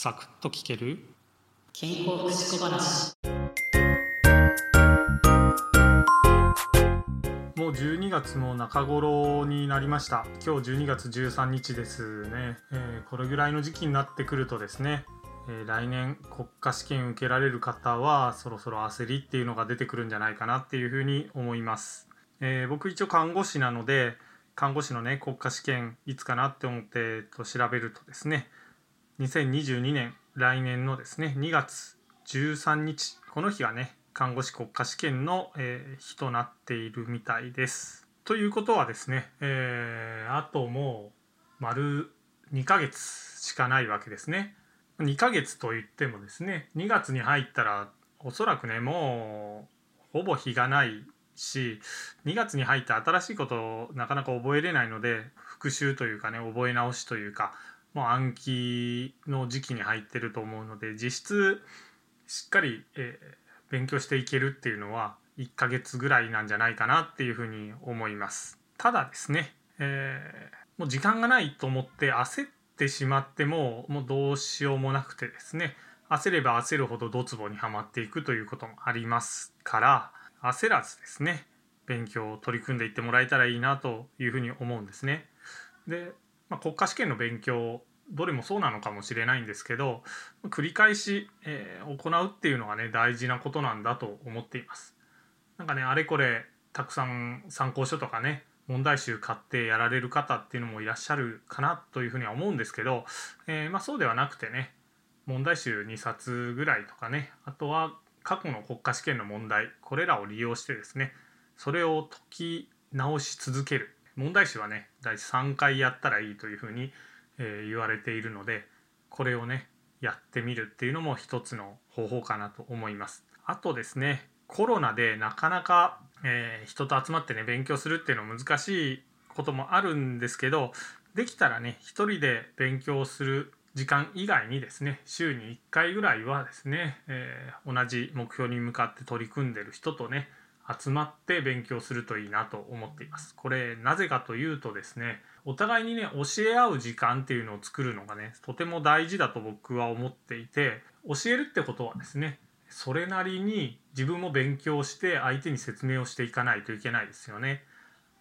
サクッと聞ける？健康福祉小話。もう12月も中頃になりました。今日12月13日ですね、えーこれぐらいの時期になってくるとですね、えー来年国家試験受けられる方はそろそろ焦りっていうのが出てくるんじゃないかなっていうふうに思います、えー僕一応看護師なので看護師のね国家試験いつかなって思ってえっと調べるとですね2022年来年のですね2月13日この日がね看護師国家試験の、え日となっているみたいです。ということはですね、えーあともう丸2ヶ月しかないわけですね。2ヶ月といってもですね2月に入ったらおそらくねもうほぼ日がないし2月に入って新しいことをなかなか覚えれないので復習というかね覚え直しというかもう暗記の時期に入ってると思うので実質しっかり、えー勉強していけるっていうのは1ヶ月ぐらいなんじゃないかなっていうふうに思いますただですね、えーもう時間がないと思って焦ってしまってももうどうしようもなくてですね焦れば焦るほどドツボにはまっていくということもありますから焦らずですね勉強を取り組んでいってもらえたらいいなというふうに思うんですね。で、まあ、国家試験の勉強どれもそうなのかもしれないんですけど繰り返し、えー行うっていうのがね大事なことなんだと思っています。なんかねあれこれたくさん参考書とかね問題集買ってやられる方っていうのもいらっしゃるかなというふうには思うんですけど、えーまあ、そうではなくてね問題集2冊ぐらいとかねあとは過去の国家試験の問題これらを利用してですねそれを解き直し続ける問題集はね大体3回やったらいいというふうに、えー言われているのでこれをねやってみるっていうのも一つの方法かなと思います。あとですねコロナでなかなか、えー人と集まってね勉強するっていうのは難しいこともあるんですけどできたらね一人で勉強する時間以外にですね週に1回ぐらいはですね、えー同じ目標に向かって取り組んでる人とね集まって勉強するといいなと思っています。これなぜかというとですねお互いにね教え合う時間っていうのを作るのがねとても大事だと僕は思っていて教えるってことはですねそれなりに自分も勉強して相手に説明をしていかないといけないですよね。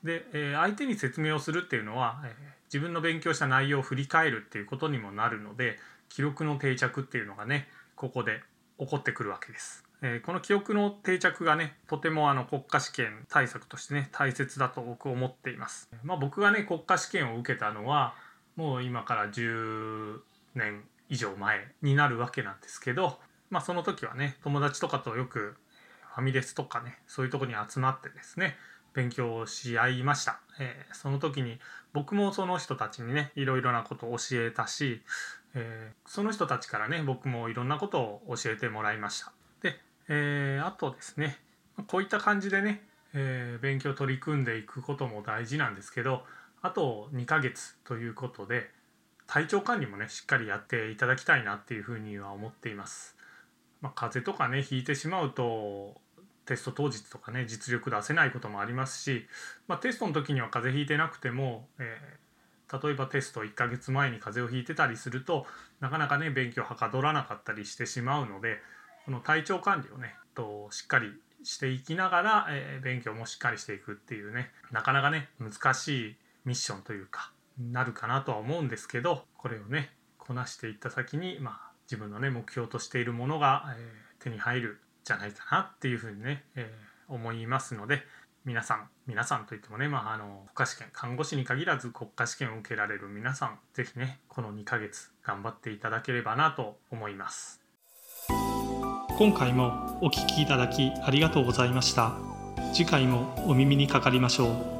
で、えー相手に説明をするっていうのは、えー自分の勉強した内容を振り返るっていうことにもなるので記録の定着っていうのがねここで起こってくるわけです。えーこの記憶の定着がねとてもあの国家試験対策としてね大切だと僕思っています。まあ、僕がね国家試験を受けたのはもう今から10年以上前になるわけなんですけど、まあ、その時はね友達とかとよくファミレスとかねそういうとこに集まってですね勉強をし合いました、えーその時に僕もその人たちにねいろいろなことを教えたし、えーその人たちからね僕もいろんなことを教えてもらいました、えーあとですねこういった感じでね、えー勉強取り組んでいくことも大事なんですけどあと2ヶ月ということで体調管理もねしっかりやっていただきたいなっていうふうには思っています。まあ、風邪とかねひいてしまうとテスト当日とかね実力出せないこともありますし、まあ、テストの時には風邪ひいてなくても、えー例えばテスト1ヶ月前に風邪をひいてたりするとなかなかね勉強はかどらなかったりしてしまうのでこの体調管理をねとしっかりしていきながら、えー勉強もしっかりしていくっていうねなかなかね難しいミッションというかなるかなとは思うんですけどこれをねこなしていった先に、まあ、自分のね目標としているものが、えー手に入るんじゃないかなっていうふうにね、えー思いますので皆さん皆さんといってもね、まあ、あの国家試験看護師に限らず国家試験を受けられる皆さん是非ねこの2ヶ月頑張っていただければなと思います。今回もお聞きいただきありがとうございました。次回もお耳にかかりましょう。